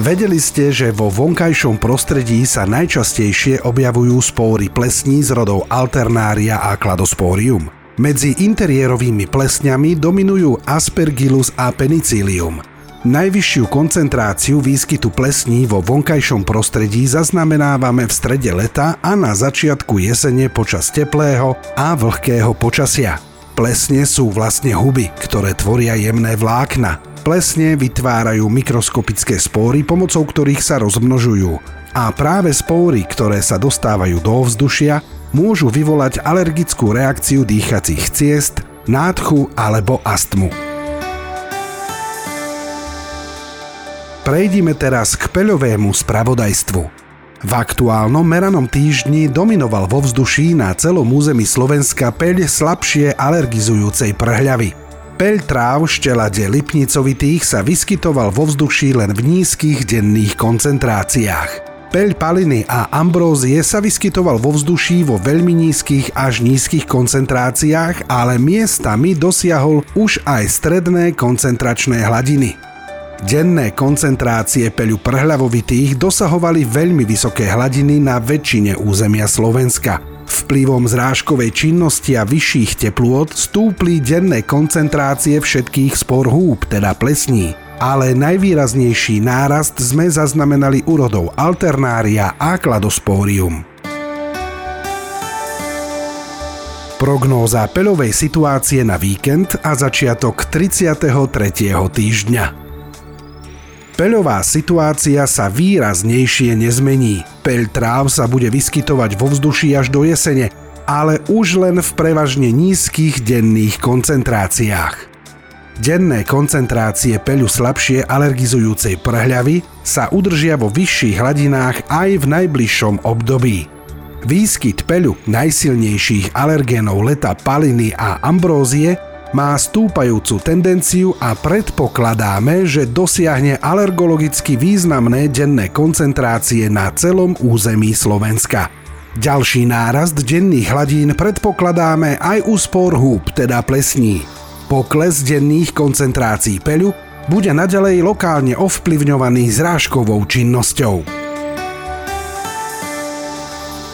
Vedeli ste, že vo vonkajšom prostredí sa najčastejšie objavujú spóry plesní z rodov Alternária a Cladosporium. Medzi interiérovými plesňami dominujú Aspergillus a Penicillium. Najvyššiu koncentráciu výskytu plesní vo vonkajšom prostredí zaznamenávame v strede leta a na začiatku jesene počas teplého a vlhkého počasia. Plesne sú vlastne huby, ktoré tvoria jemné vlákna. Plesne vytvárajú mikroskopické spóry, pomocou ktorých sa rozmnožujú. A práve spóry, ktoré sa dostávajú do ovzdušia, môžu vyvolať alergickú reakciu dýchacích ciest, nádchu alebo astmu. Prejdime teraz k peľovému spravodajstvu. V aktuálnom meranom týždni dominoval vo vzduší na celom území Slovenska peľ slabšie alergizujúcej prhľavy. Peľ tráv štelade lipnicovitých sa vyskytoval vo vzduší len v nízkych denných koncentráciách. Peľ paliny a ambrózie sa vyskytoval vo vzduší vo veľmi nízkych až nízkych koncentráciách, ale miestami dosiahol už aj stredné koncentračné hladiny. Denné koncentrácie peľu prhľavovitých dosahovali veľmi vysoké hladiny na väčšine územia Slovenska – Vplyvom zrážkovej činnosti a vyšších teplôt stúpli denné koncentrácie všetkých spor húb, teda plesní. Ale najvýraznejší nárast sme zaznamenali úrodov Alternária a Kladosporium. Prognóza peľovej situácie na víkend a začiatok 33. týždňa. Peľová situácia sa výraznejšie nezmení. Peľ tráv sa bude vyskytovať vo vzduší až do jesene, ale už len v prevažne nízkych denných koncentráciách. Denné koncentrácie peľu slabšie alergizujúcej prhľavy sa udržia vo vyšších hladinách aj v najbližšom období. Výskyt peľu najsilnejších alergénov leta paliny a ambrózie má stúpajúcu tendenciu a predpokladáme, že dosiahne alergologicky významné denné koncentrácie na celom území Slovenska. Ďalší nárast denných hladín predpokladáme aj u spor húb, teda plesní. Pokles denných koncentrácií peľu bude naďalej lokálne ovplyvňovaný zrážkovou činnosťou.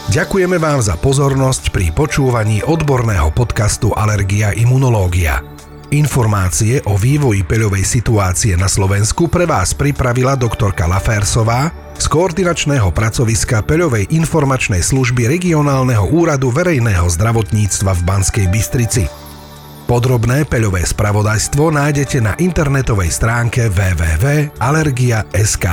Ďakujeme vám za pozornosť pri počúvaní odborného podcastu Alergia imunológia. Informácie o vývoji peľovej situácie na Slovensku pre vás pripravila doktorka Lafersová z koordinačného pracoviska Peľovej informačnej služby regionálneho úradu verejného zdravotníctva v Banskej Bystrici. Podrobné peľové spravodajstvo nájdete na internetovej stránke www.allergia.sk.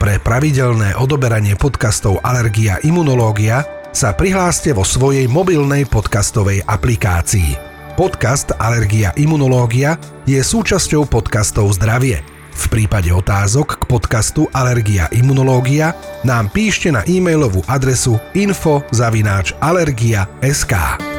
Pre pravidelné odoberanie podcastov Alergia Imunológia sa prihláste vo svojej mobilnej podcastovej aplikácii. Podcast Alergia Imunológia je súčasťou podcastov Zdravie. V prípade otázok k podcastu Alergia Imunológia nám píšte na e-mailovú adresu info.allergia.sk.